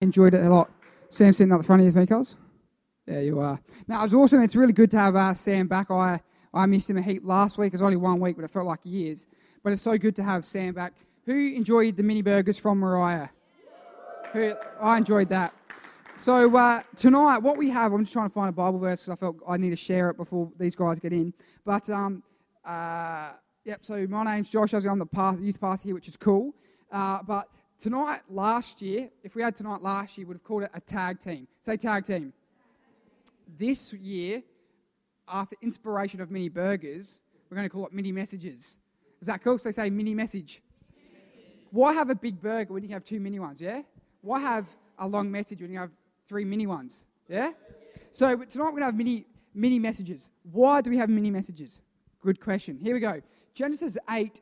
enjoyed it a lot. Sam sitting at the front of you, think, Cos? There you are. Now, it was awesome. It's really good to have uh, Sam back. I, I missed him a heap last week. It was only one week, but it felt like years. But it's so good to have Sam back. Who enjoyed the mini burgers from Mariah? Who, I enjoyed that. So uh, tonight, what we have, I'm just trying to find a Bible verse because I felt I need to share it before these guys get in. But um, uh, yep. So my name's Josh. I'm the youth pastor here, which is cool. Uh, but tonight, last year, if we had tonight last year, we would have called it a tag team. Say tag team. This year, after inspiration of mini burgers, we're going to call it mini messages. Is that cool? So they say mini message. Why have a big burger when you have two mini ones? Yeah. Why have a long message when you have three mini ones? Yeah. So tonight we're going to have mini mini messages. Why do we have mini messages? Good question. Here we go. Genesis 8,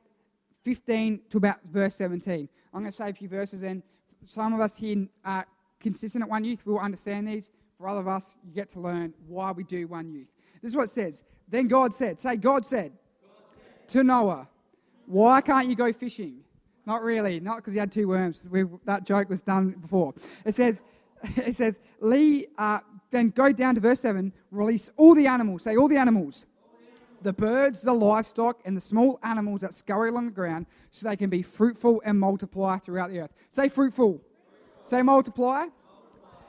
15 to about verse 17. I'm going to say a few verses, and some of us here are consistent at One Youth. We'll understand these. For other of us, you get to learn why we do One Youth. This is what it says. Then God said, say, God said, God said. to Noah, why can't you go fishing? Not really, not because he had two worms. We, that joke was done before. It says, it says, Lee, uh, then go down to verse 7, release all the animals. Say, all the animals the birds, the livestock, and the small animals that scurry along the ground so they can be fruitful and multiply throughout the earth. Say fruitful. Say multiply.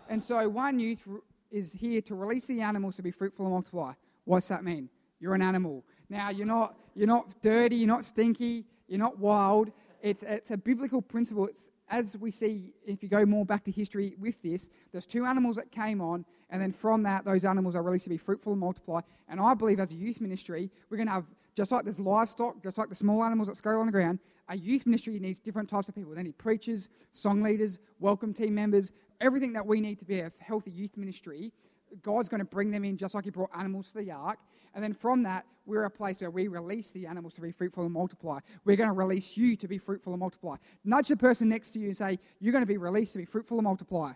And so one youth is here to release the animals to be fruitful and multiply. What's that mean? You're an animal. Now you're not you're not dirty, you're not stinky, you're not wild. It's it's a biblical principle. It's as we see, if you go more back to history with this, there's two animals that came on, and then from that, those animals are released to be fruitful and multiply. And I believe as a youth ministry, we're going to have, just like there's livestock, just like the small animals that scurry on the ground, a youth ministry needs different types of people. They need preachers, song leaders, welcome team members, everything that we need to be a healthy youth ministry God's going to bring them in just like He brought animals to the ark. And then from that, we're a place where we release the animals to be fruitful and multiply. We're going to release you to be fruitful and multiply. Nudge the person next to you and say, You're going to be released to be fruitful and multiply.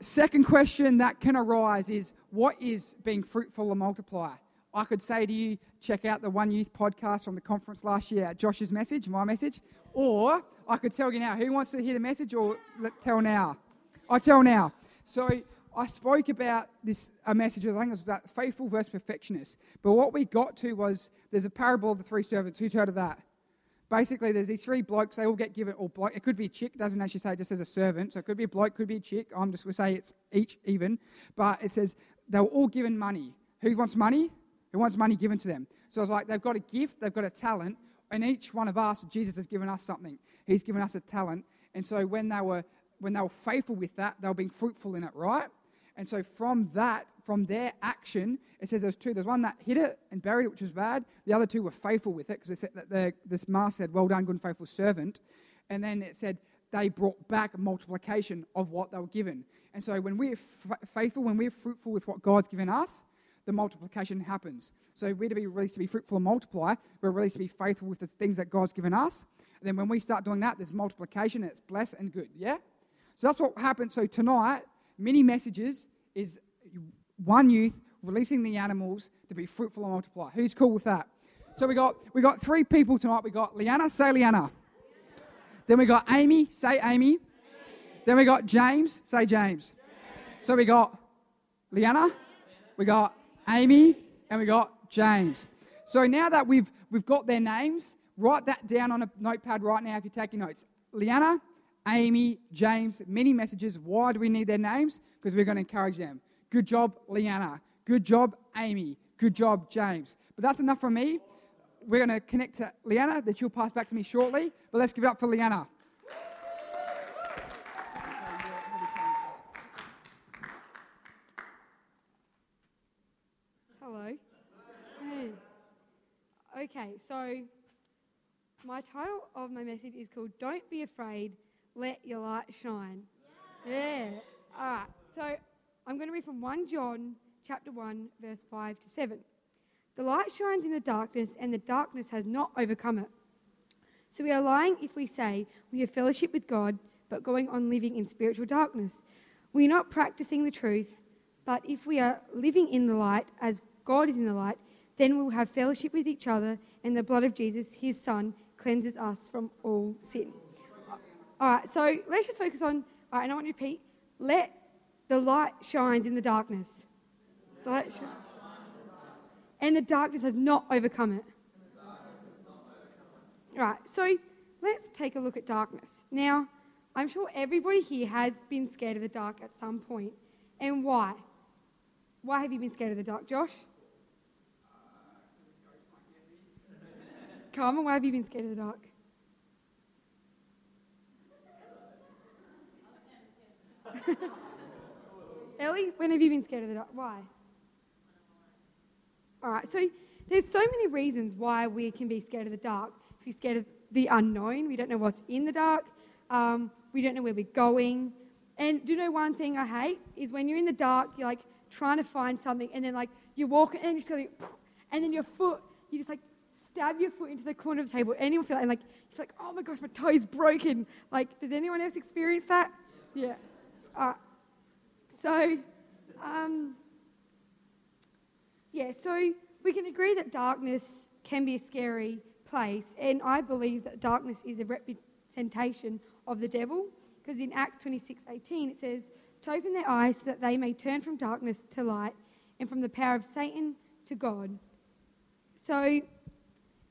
Second question that can arise is what is being fruitful and multiply? I could say to you, check out the One Youth podcast from the conference last year, Josh's message, my message. Or I could tell you now, who wants to hear the message or tell now? I tell now. So I spoke about this a message, I think it was that faithful versus perfectionist. But what we got to was there's a parable of the three servants. Who's heard of that? Basically, there's these three blokes. They all get given, or bloke. It could be a chick. Doesn't actually say just says a servant. So it could be a bloke, could be a chick. I'm just going to say it's each even. But it says they were all given money. Who wants money? Who wants money given to them? So it's like they've got a gift, they've got a talent, and each one of us, Jesus has given us something. He's given us a talent. And so when they were when they were faithful with that, they were being fruitful in it, right? And so from that, from their action, it says there's two. There's one that hit it and buried it, which was bad. The other two were faithful with it because said that this master said, "Well done, good and faithful servant." And then it said they brought back multiplication of what they were given. And so when we're f- faithful, when we're fruitful with what God's given us, the multiplication happens. So we're to be released to be fruitful and multiply. We're released to be faithful with the things that God's given us. And then when we start doing that, there's multiplication and it's blessed and good. Yeah? So that's what happened. So tonight, many messages is one youth releasing the animals to be fruitful and multiply. Who's cool with that? So we got we got three people tonight. We got Liana, say Liana. Then we got Amy, say Amy. Then we got James, say James. So we got Liana, we got Amy, and we got James. So now that we've we've got their names, write that down on a notepad right now if you're taking notes. Liana, Amy, James, many messages. Why do we need their names? Because we're going to encourage them. Good job, Liana. Good job, Amy. Good job, James. But that's enough from me. We're going to connect to Liana, that she'll pass back to me shortly. But let's give it up for Liana. Hello. Hey. Okay, so my title of my message is called Don't Be Afraid let your light shine. Yeah. All right. So I'm going to read from 1 John chapter 1 verse 5 to 7. The light shines in the darkness and the darkness has not overcome it. So we are lying if we say we have fellowship with God but going on living in spiritual darkness. We are not practicing the truth, but if we are living in the light as God is in the light, then we'll have fellowship with each other and the blood of Jesus, his son, cleanses us from all sin. All right, so let's just focus on, all right, and I want you to repeat, let the light shines in the darkness. The light. And the darkness has not overcome it. All right, so let's take a look at darkness. Now, I'm sure everybody here has been scared of the dark at some point. And why? Why have you been scared of the dark, Josh? Carmen, why have you been scared of the dark? Ellie, when have you been scared of the dark? Why? All right, so there's so many reasons why we can be scared of the dark. If you're scared of the unknown, we don't know what's in the dark, um, we don't know where we're going. And do you know one thing I hate is when you're in the dark, you're like trying to find something, and then like you walk and you just go, like, and then your foot, you just like stab your foot into the corner of the table. Anyone feel that? And like feel like, oh my gosh, my toe's broken. Like, does anyone else experience that? Yeah. Uh, so, um, yeah, so we can agree that darkness can be a scary place, and I believe that darkness is a representation of the devil, because in Acts 26 18 it says, To open their eyes so that they may turn from darkness to light and from the power of Satan to God. So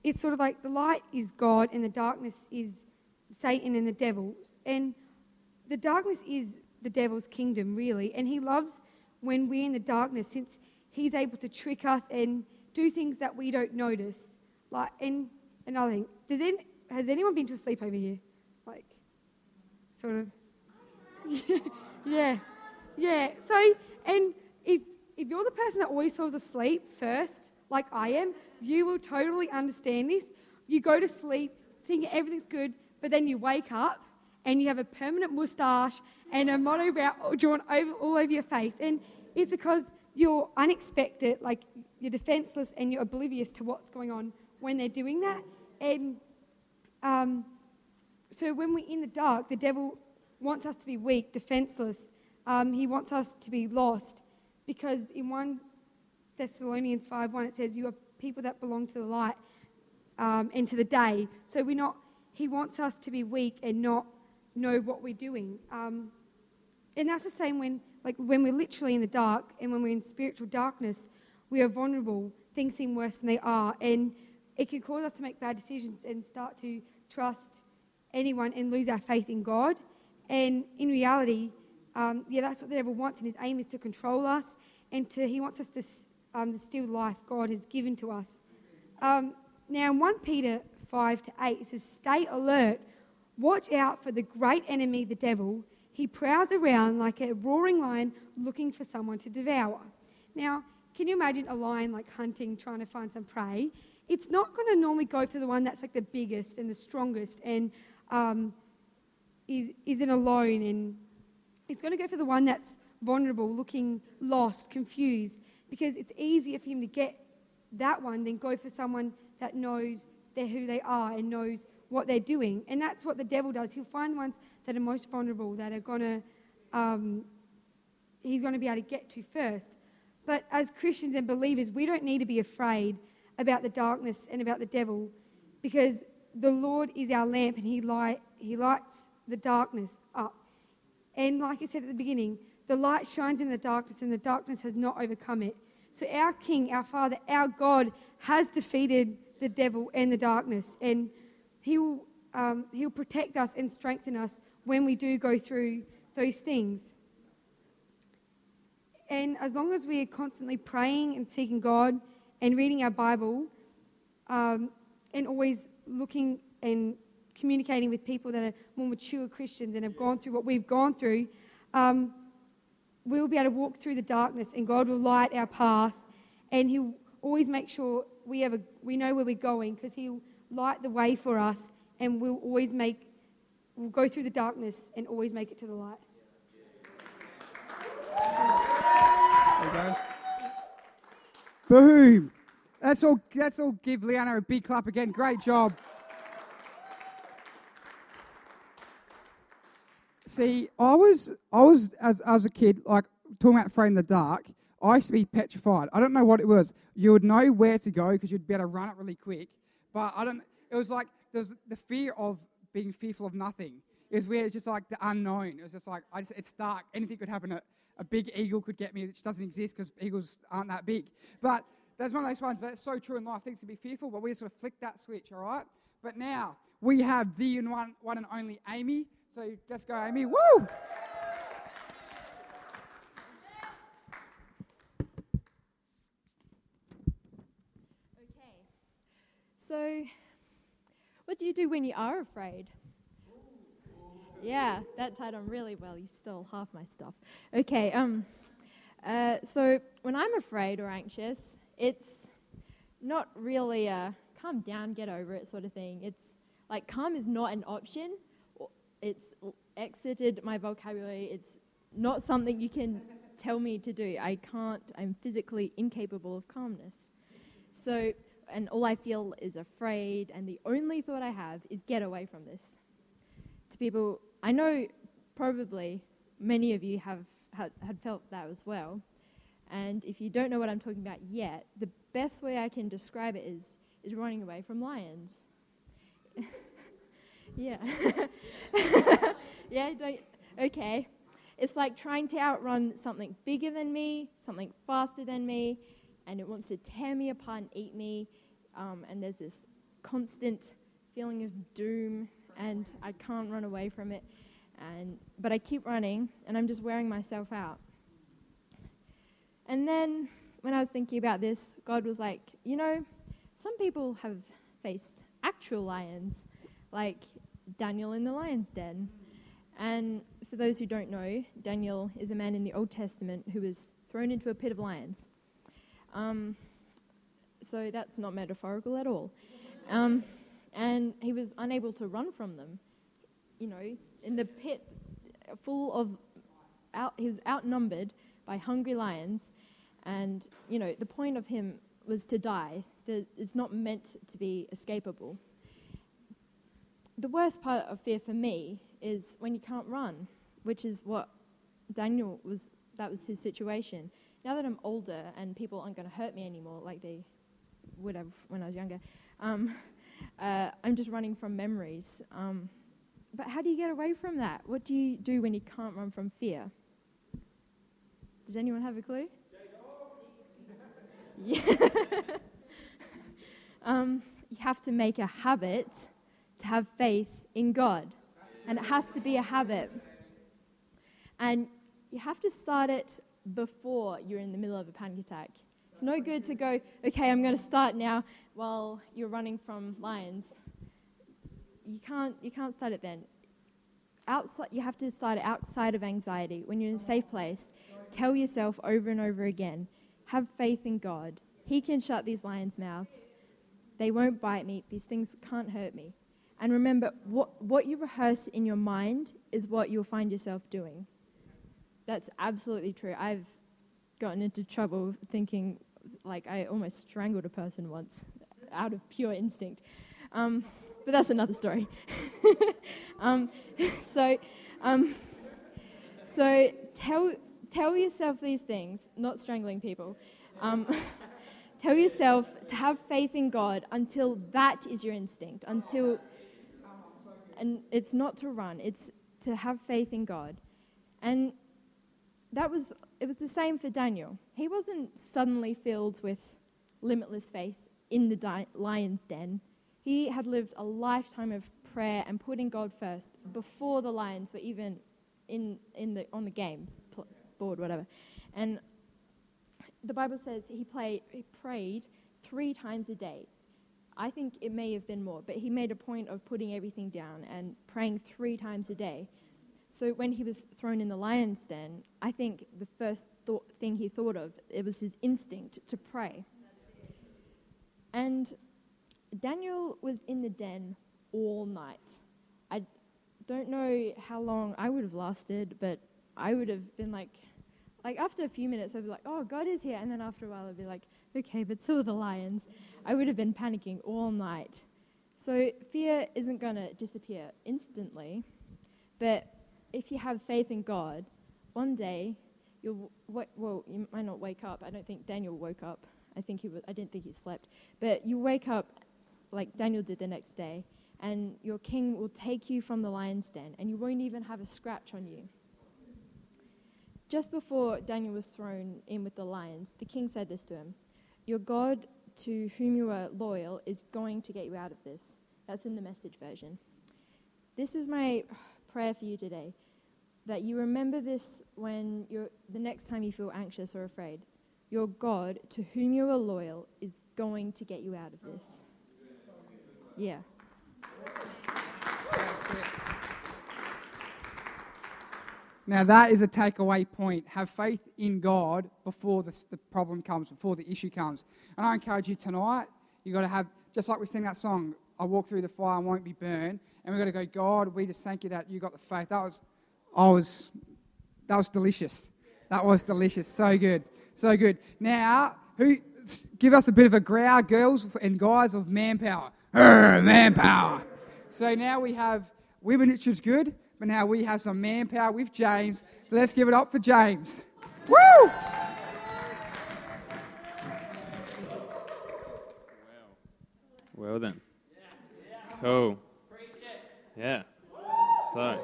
it's sort of like the light is God and the darkness is Satan and the devil. And the darkness is the devil's kingdom, really. And he loves when we're in the darkness since he's able to trick us and do things that we don't notice. Like, and another thing, does any, has anyone been to a sleepover here? Like, sort of. yeah. Yeah. So, and if, if you're the person that always falls asleep first, like I am, you will totally understand this. You go to sleep thinking everything's good, but then you wake up and you have a permanent moustache and a monobrow drawn over, all over your face. And it's because you're unexpected, like you're defenseless and you're oblivious to what's going on when they're doing that. And um, so when we're in the dark, the devil wants us to be weak, defenseless. Um, he wants us to be lost because in 1 Thessalonians 5 1, it says, You are people that belong to the light um, and to the day. So we're not, he wants us to be weak and not know what we're doing. Um, and that's the same when, like, when we're literally in the dark and when we're in spiritual darkness, we are vulnerable. Things seem worse than they are. And it can cause us to make bad decisions and start to trust anyone and lose our faith in God. And in reality, um, yeah, that's what the devil wants, and his aim is to control us and to he wants us to um, steal life God has given to us. Um, now, in 1 Peter 5 to 8, it says, Stay alert, watch out for the great enemy, the devil. He prowls around like a roaring lion looking for someone to devour. Now, can you imagine a lion like hunting, trying to find some prey? It's not going to normally go for the one that's like the biggest and the strongest and um, is, isn't alone. And it's going to go for the one that's vulnerable, looking lost, confused, because it's easier for him to get that one than go for someone that knows they're who they are and knows what they're doing. And that's what the devil does. He'll find the ones that are most vulnerable, that are going to, um, he's going to be able to get to first. But as Christians and believers, we don't need to be afraid about the darkness and about the devil because the Lord is our lamp and he, light, he lights the darkness up. And like I said at the beginning, the light shines in the darkness and the darkness has not overcome it. So our King, our Father, our God has defeated the devil and the darkness. And he will, um, he'll protect us and strengthen us when we do go through those things. And as long as we are constantly praying and seeking God and reading our Bible um, and always looking and communicating with people that are more mature Christians and have gone through what we've gone through, um, we'll be able to walk through the darkness and God will light our path and He'll always make sure we, have a, we know where we're going because He'll light the way for us and we'll always make, we'll go through the darkness and always make it to the light. Boom. That's all, that's all. Give Liana a big clap again. Great job. See, I was, I was as, as a kid, like talking about afraid in the dark. I used to be petrified. I don't know what it was. You would know where to go because you'd better run it really quick. But I don't. It was like there's the fear of being fearful of nothing. is where it's just like the unknown. It's just like, I just, it's dark. Anything could happen. A, a big eagle could get me, which doesn't exist because eagles aren't that big. But that's one of those ones, but it's so true in life. Things can be fearful, but we just sort of flick that switch, all right? But now we have the one, one and only Amy. So let's go, Amy. Woo! So, what do you do when you are afraid? Yeah, that tied on really well. You stole half my stuff. Okay. Um. Uh, so when I'm afraid or anxious, it's not really a calm down, get over it sort of thing. It's like calm is not an option. It's exited my vocabulary. It's not something you can tell me to do. I can't. I'm physically incapable of calmness. So, and all I feel is afraid, and the only thought I have is get away from this. To people, I know probably many of you have had, had felt that as well. And if you don't know what I'm talking about yet, the best way I can describe it is, is running away from lions. yeah. yeah, don't, okay. It's like trying to outrun something bigger than me, something faster than me, and it wants to tear me apart and eat me. Um, and there's this constant feeling of doom, and I can't run away from it. And, but I keep running, and I'm just wearing myself out. And then when I was thinking about this, God was like, you know, some people have faced actual lions, like Daniel in the lion's den. And for those who don't know, Daniel is a man in the Old Testament who was thrown into a pit of lions. Um, so that's not metaphorical at all. Um, and he was unable to run from them. You know, in the pit full of, out, he was outnumbered by hungry lions. And, you know, the point of him was to die. It's not meant to be escapable. The worst part of fear for me is when you can't run, which is what Daniel was, that was his situation. Now that I'm older and people aren't going to hurt me anymore like they would have when I was younger, um, uh, I'm just running from memories. Um, but how do you get away from that? What do you do when you can't run from fear? Does anyone have a clue? Yeah. um, you have to make a habit to have faith in God. And it has to be a habit. And you have to start it before you're in the middle of a panic attack. It's no good to go, okay, I'm going to start now while you're running from lions. You can't, you can't start it then. Outside, you have to it outside of anxiety. When you're in a safe place, tell yourself over and over again have faith in God. He can shut these lions' mouths. They won't bite me. These things can't hurt me. And remember, what, what you rehearse in your mind is what you'll find yourself doing. That's absolutely true. I've gotten into trouble thinking like I almost strangled a person once out of pure instinct. Um, but that's another story. um, so, um, so tell, tell yourself these things, not strangling people. Um, tell yourself to have faith in God until that is your instinct, until, and it's not to run, it's to have faith in God. And that was, it was the same for Daniel. He wasn't suddenly filled with limitless faith in the di- lion's den. He had lived a lifetime of prayer and putting God first before the lions were even in, in the, on the games board, whatever. And the Bible says he, played, he prayed three times a day. I think it may have been more, but he made a point of putting everything down and praying three times a day. So when he was thrown in the lion's den, I think the first thought, thing he thought of it was his instinct to pray. And Daniel was in the den all night. I don't know how long I would have lasted, but I would have been like, like after a few minutes, I'd be like, oh, God is here. And then after a while, I'd be like, okay, but so are the lions. I would have been panicking all night. So fear isn't going to disappear instantly, but if you have faith in God, one day you'll, well, you might not wake up. I don't think Daniel woke up. I think he was, I didn't think he slept. But you wake up like Daniel did the next day, and your king will take you from the lion's den, and you won't even have a scratch on you. Just before Daniel was thrown in with the lions, the king said this to him Your God, to whom you are loyal, is going to get you out of this. That's in the message version. This is my prayer for you today that you remember this when you're, the next time you feel anxious or afraid. Your God, to whom you are loyal, is going to get you out of this. Yeah. Now, that is a takeaway point. Have faith in God before the, the problem comes, before the issue comes. And I encourage you tonight, you've got to have, just like we sing that song, I walk through the fire and won't be burned. And we've got to go, God, we just thank you that you got the faith. That was, I was, that was delicious. That was delicious. So good. So good. Now, who, give us a bit of a growl, girls and guys of manpower. Urgh, manpower. So now we have women, which is good, but now we have some manpower with James. So let's give it up for James. Woo! Well then. Cool. Yeah. So.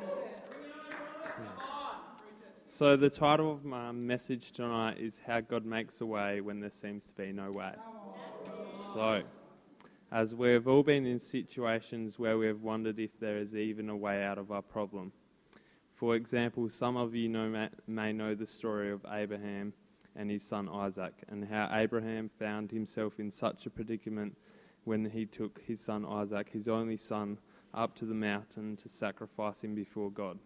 So the title of my message tonight is How God Makes a Way When There Seems to Be No Way. So, as we've all been in situations where we have wondered if there is even a way out of our problem. For example, some of you know, may know the story of Abraham and his son Isaac, and how Abraham found himself in such a predicament when he took his son Isaac, his only son, up to the mountain to sacrifice him before God.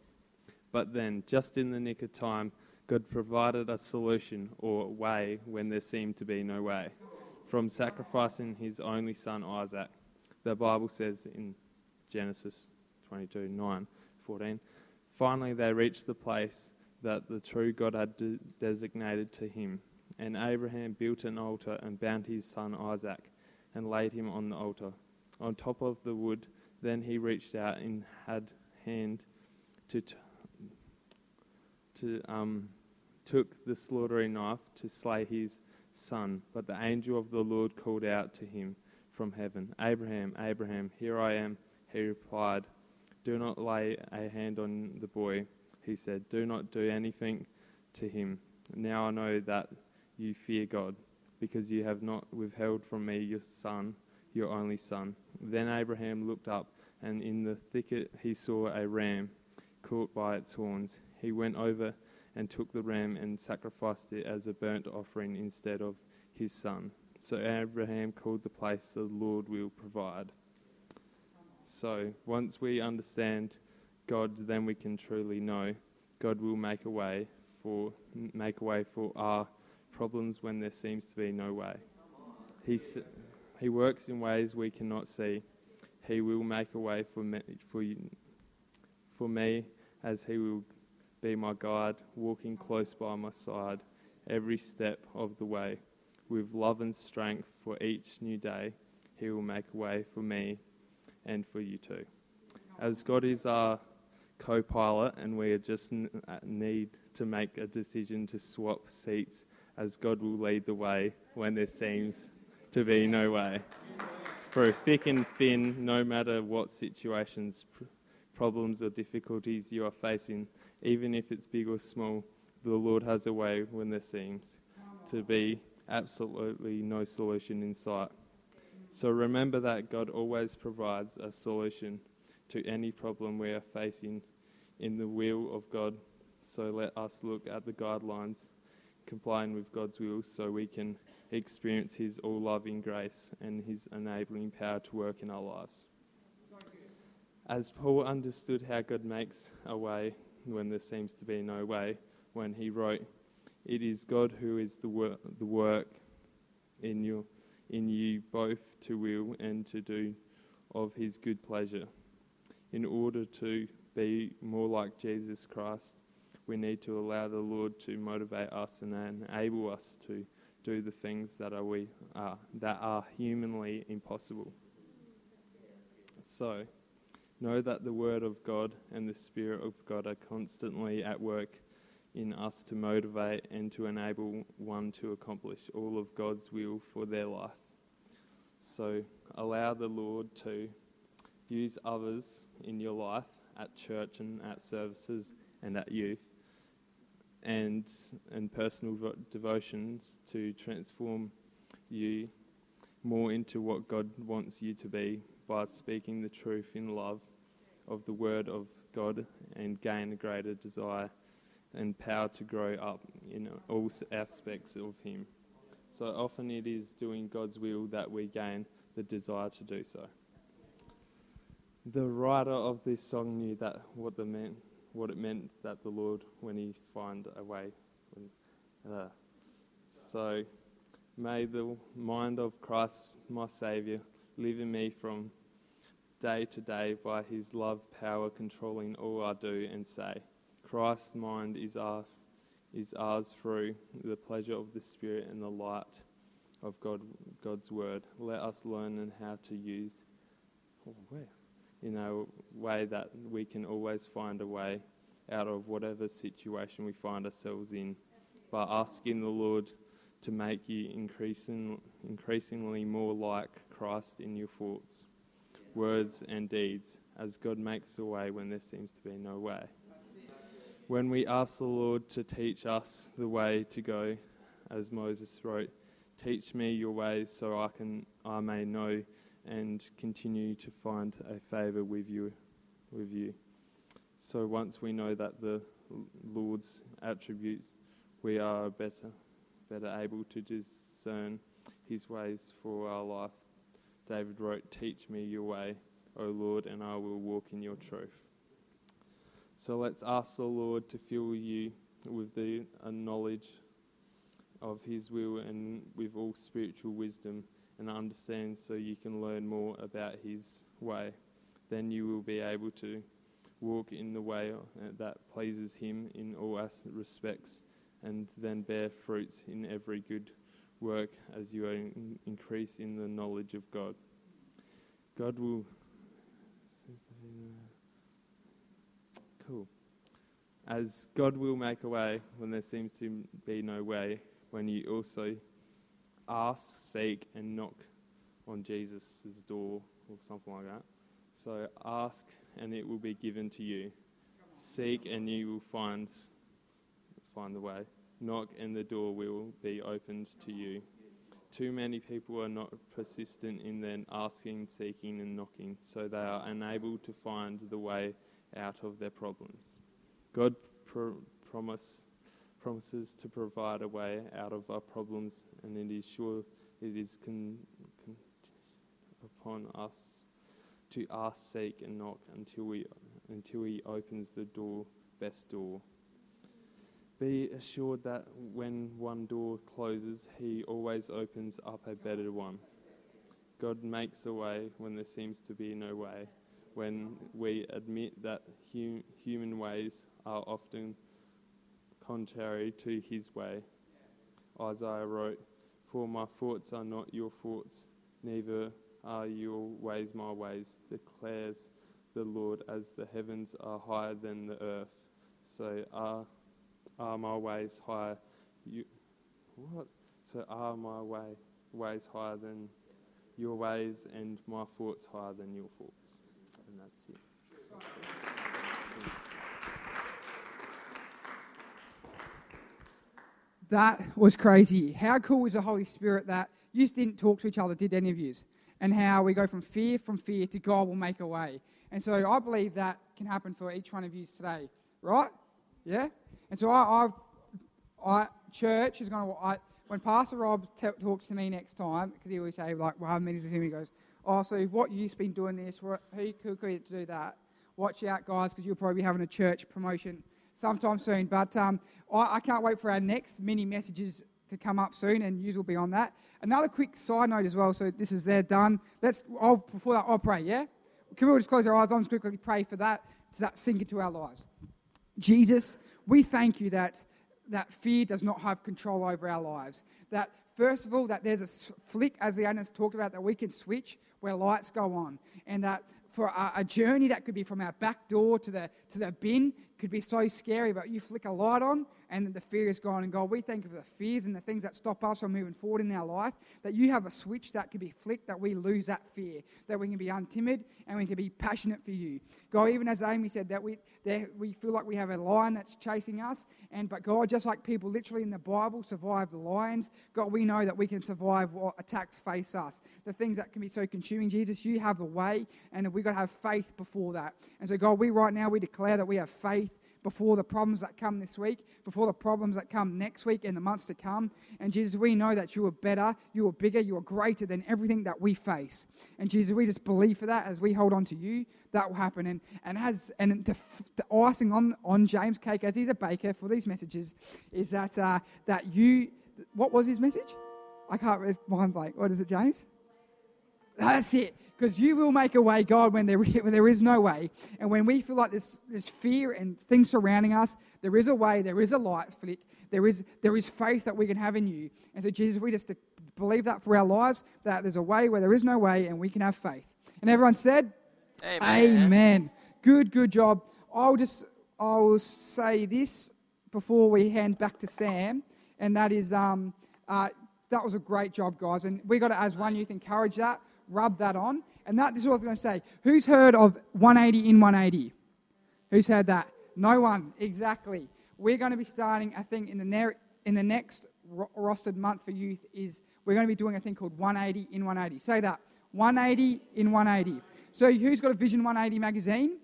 But then, just in the nick of time, God provided a solution or way when there seemed to be no way from sacrificing his only son Isaac. The Bible says in Genesis 22 9 14. Finally, they reached the place that the true God had de- designated to him. And Abraham built an altar and bound his son Isaac and laid him on the altar. On top of the wood, then he reached out and had hand to, t- to um, took the slaughtering knife to slay his son. But the angel of the Lord called out to him from heaven, Abraham, Abraham, here I am. He replied, Do not lay a hand on the boy. He said, Do not do anything to him. Now I know that you fear God, because you have not withheld from me your son, your only son. Then Abraham looked up, and in the thicket he saw a ram caught by its horns. He went over and took the ram and sacrificed it as a burnt offering instead of his son. So Abraham called the place the Lord will provide. So once we understand God, then we can truly know God will make a way for make a way for our problems when there seems to be no way. He he works in ways we cannot see. He will make a way for me, for you, for me as he will be my guide, walking close by my side every step of the way. With love and strength for each new day, He will make a way for me and for you too. As God is our co pilot, and we just uh, need to make a decision to swap seats, as God will lead the way when there seems to be no way. Through thick and thin, no matter what situations, problems, or difficulties you are facing, even if it's big or small, the Lord has a way when there seems to be absolutely no solution in sight. So remember that God always provides a solution to any problem we are facing in the will of God. So let us look at the guidelines, complying with God's will, so we can experience His all loving grace and His enabling power to work in our lives. As Paul understood how God makes a way when there seems to be no way, when he wrote, It is God who is the, wor- the work in you, in you both to will and to do of his good pleasure. In order to be more like Jesus Christ, we need to allow the Lord to motivate us and enable us to do the things that are we are that are humanly impossible. So, Know that the Word of God and the Spirit of God are constantly at work in us to motivate and to enable one to accomplish all of God's will for their life. So allow the Lord to use others in your life at church and at services and at youth and and personal vo- devotions to transform you more into what God wants you to be by speaking the truth in love of the word of God and gain a greater desire and power to grow up in all aspects of him. So often it is doing God's will that we gain the desire to do so. The writer of this song knew that what the meant, what it meant that the Lord, when He find a way, uh, so may the mind of Christ, my Saviour, live in me from day to day by His love power controlling all I do and say. Christ's mind is ours, is ours through the pleasure of the Spirit and the light of God, God's Word. Let us learn and how to use. Oh, where? In a way that we can always find a way out of whatever situation we find ourselves in by asking the Lord to make you increasing, increasingly more like Christ in your thoughts, words, and deeds, as God makes a way when there seems to be no way. When we ask the Lord to teach us the way to go, as Moses wrote, Teach me your ways so I, can, I may know and continue to find a favor with you with you. So once we know that the Lord's attributes, we are better better able to discern his ways for our life. David wrote, Teach me your way, O Lord, and I will walk in your truth. So let's ask the Lord to fill you with the knowledge of his will and with all spiritual wisdom and understand so you can learn more about His way. Then you will be able to walk in the way uh, that pleases Him in all respects and then bear fruits in every good work as you increase in the knowledge of God. God will. Cool. As God will make a way when there seems to be no way, when you also ask, seek, and knock on Jesus' door or something like that. So ask, and it will be given to you. Seek, and you will find find the way. Knock, and the door will be opened to you. Too many people are not persistent in their asking, seeking, and knocking, so they are unable to find the way out of their problems. God pr- promise promises to provide a way out of our problems, and it is sure it is con- con- upon us to ask, seek, and knock until we until He opens the door, best door. Be assured that when one door closes, He always opens up a better one. God makes a way when there seems to be no way. When we admit that hum- human ways are often contrary to his way. Isaiah wrote, For my thoughts are not your thoughts, neither are your ways my ways, declares the Lord, as the heavens are higher than the earth. So are, are my ways higher? You, what? So are my way, ways higher than your ways, and my thoughts higher than your thoughts? And that's it. That was crazy. How cool is the Holy Spirit that you just didn't talk to each other, did any of you? And how we go from fear, from fear to God will make a way. And so I believe that can happen for each one of you today, right? Yeah? And so I, I've, I, church is going to, when Pastor Rob t- talks to me next time, because he always say, like, we'll have meetings with him, he goes, oh, so what you've been doing this, what, who could create to do that? Watch out, guys, because you'll probably be having a church promotion sometime soon. But um, I, I, can't wait for our next mini messages to come up soon, and you will be on that. Another quick side note as well. So this is there done. Let's. I'll, before that, I'll pray. Yeah. Can we all just close our eyes? I'll just quickly pray for that to that sink into our lives. Jesus, we thank you that that fear does not have control over our lives. That first of all, that there's a flick, as the Anna's talked about, that we can switch where lights go on, and that for a, journey that could be from our back door to the to the bin could be so scary, but you flick a light on and the fear is gone. And God, we thank you for the fears and the things that stop us from moving forward in our life, that you have a switch that can be flicked, that we lose that fear, that we can be untimid and we can be passionate for you. God, even as Amy said, that we, that we feel like we have a lion that's chasing us. And but God, just like people literally in the Bible survive the lions, God, we know that we can survive what attacks face us. The things that can be so consuming. Jesus, you have the way, and we've got to have faith before that. And so, God, we right now we declare that we have faith before the problems that come this week, before the problems that come next week and the months to come. And Jesus, we know that you are better, you are bigger, you are greater than everything that we face. And Jesus, we just believe for that as we hold on to you, that will happen. And, and as and the, icing on, on James' cake, as he's a baker for these messages, is that, uh, that you, what was his message? I can't, mind blank. What is it, James? That's it because you will make a way, God, when there, when there is no way. And when we feel like there's, there's fear and things surrounding us, there is a way, there is a light flick, there is, there is faith that we can have in you. And so, Jesus, we just believe that for our lives, that there's a way where there is no way and we can have faith. And everyone said, Amen. Amen. Good, good job. I'll just I'll say this before we hand back to Sam, and that is um, uh, that was a great job, guys. And we got to, as one youth, encourage that, rub that on. And that, this is what I was going to say. Who's heard of 180 in 180? Who's heard that? No one, exactly. We're going to be starting, I think, in the, ne- in the next ro- rostered month for youth is we're going to be doing a thing called 180 in 180. Say that. 180 in 180. So who's got a Vision 180 magazine?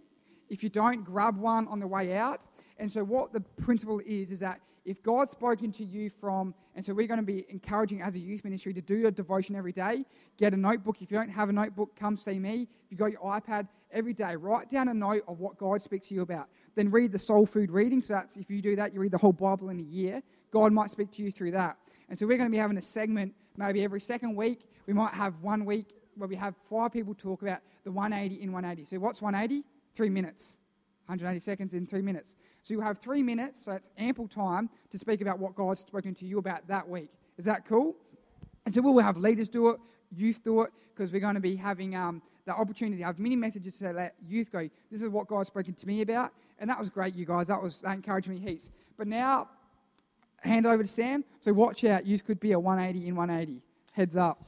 If you don't, grab one on the way out. And so what the principle is, is that if God's spoken to you from, and so we're going to be encouraging as a youth ministry to do your devotion every day. Get a notebook. If you don't have a notebook, come see me. If you've got your iPad, every day, write down a note of what God speaks to you about. Then read the soul food reading. So that's if you do that, you read the whole Bible in a year. God might speak to you through that. And so we're going to be having a segment maybe every second week. We might have one week where we have five people talk about the 180 in 180. So what's 180? Three minutes. 180 seconds in three minutes. So you have three minutes, so that's ample time to speak about what God's spoken to you about that week. Is that cool? And so we'll have leaders do it, youth do it, because we're going to be having um, the opportunity to have many messages to let youth go, this is what God's spoken to me about. And that was great, you guys. That was that encouraged me heaps. But now, hand over to Sam. So watch out. Youth could be a 180 in 180. Heads up.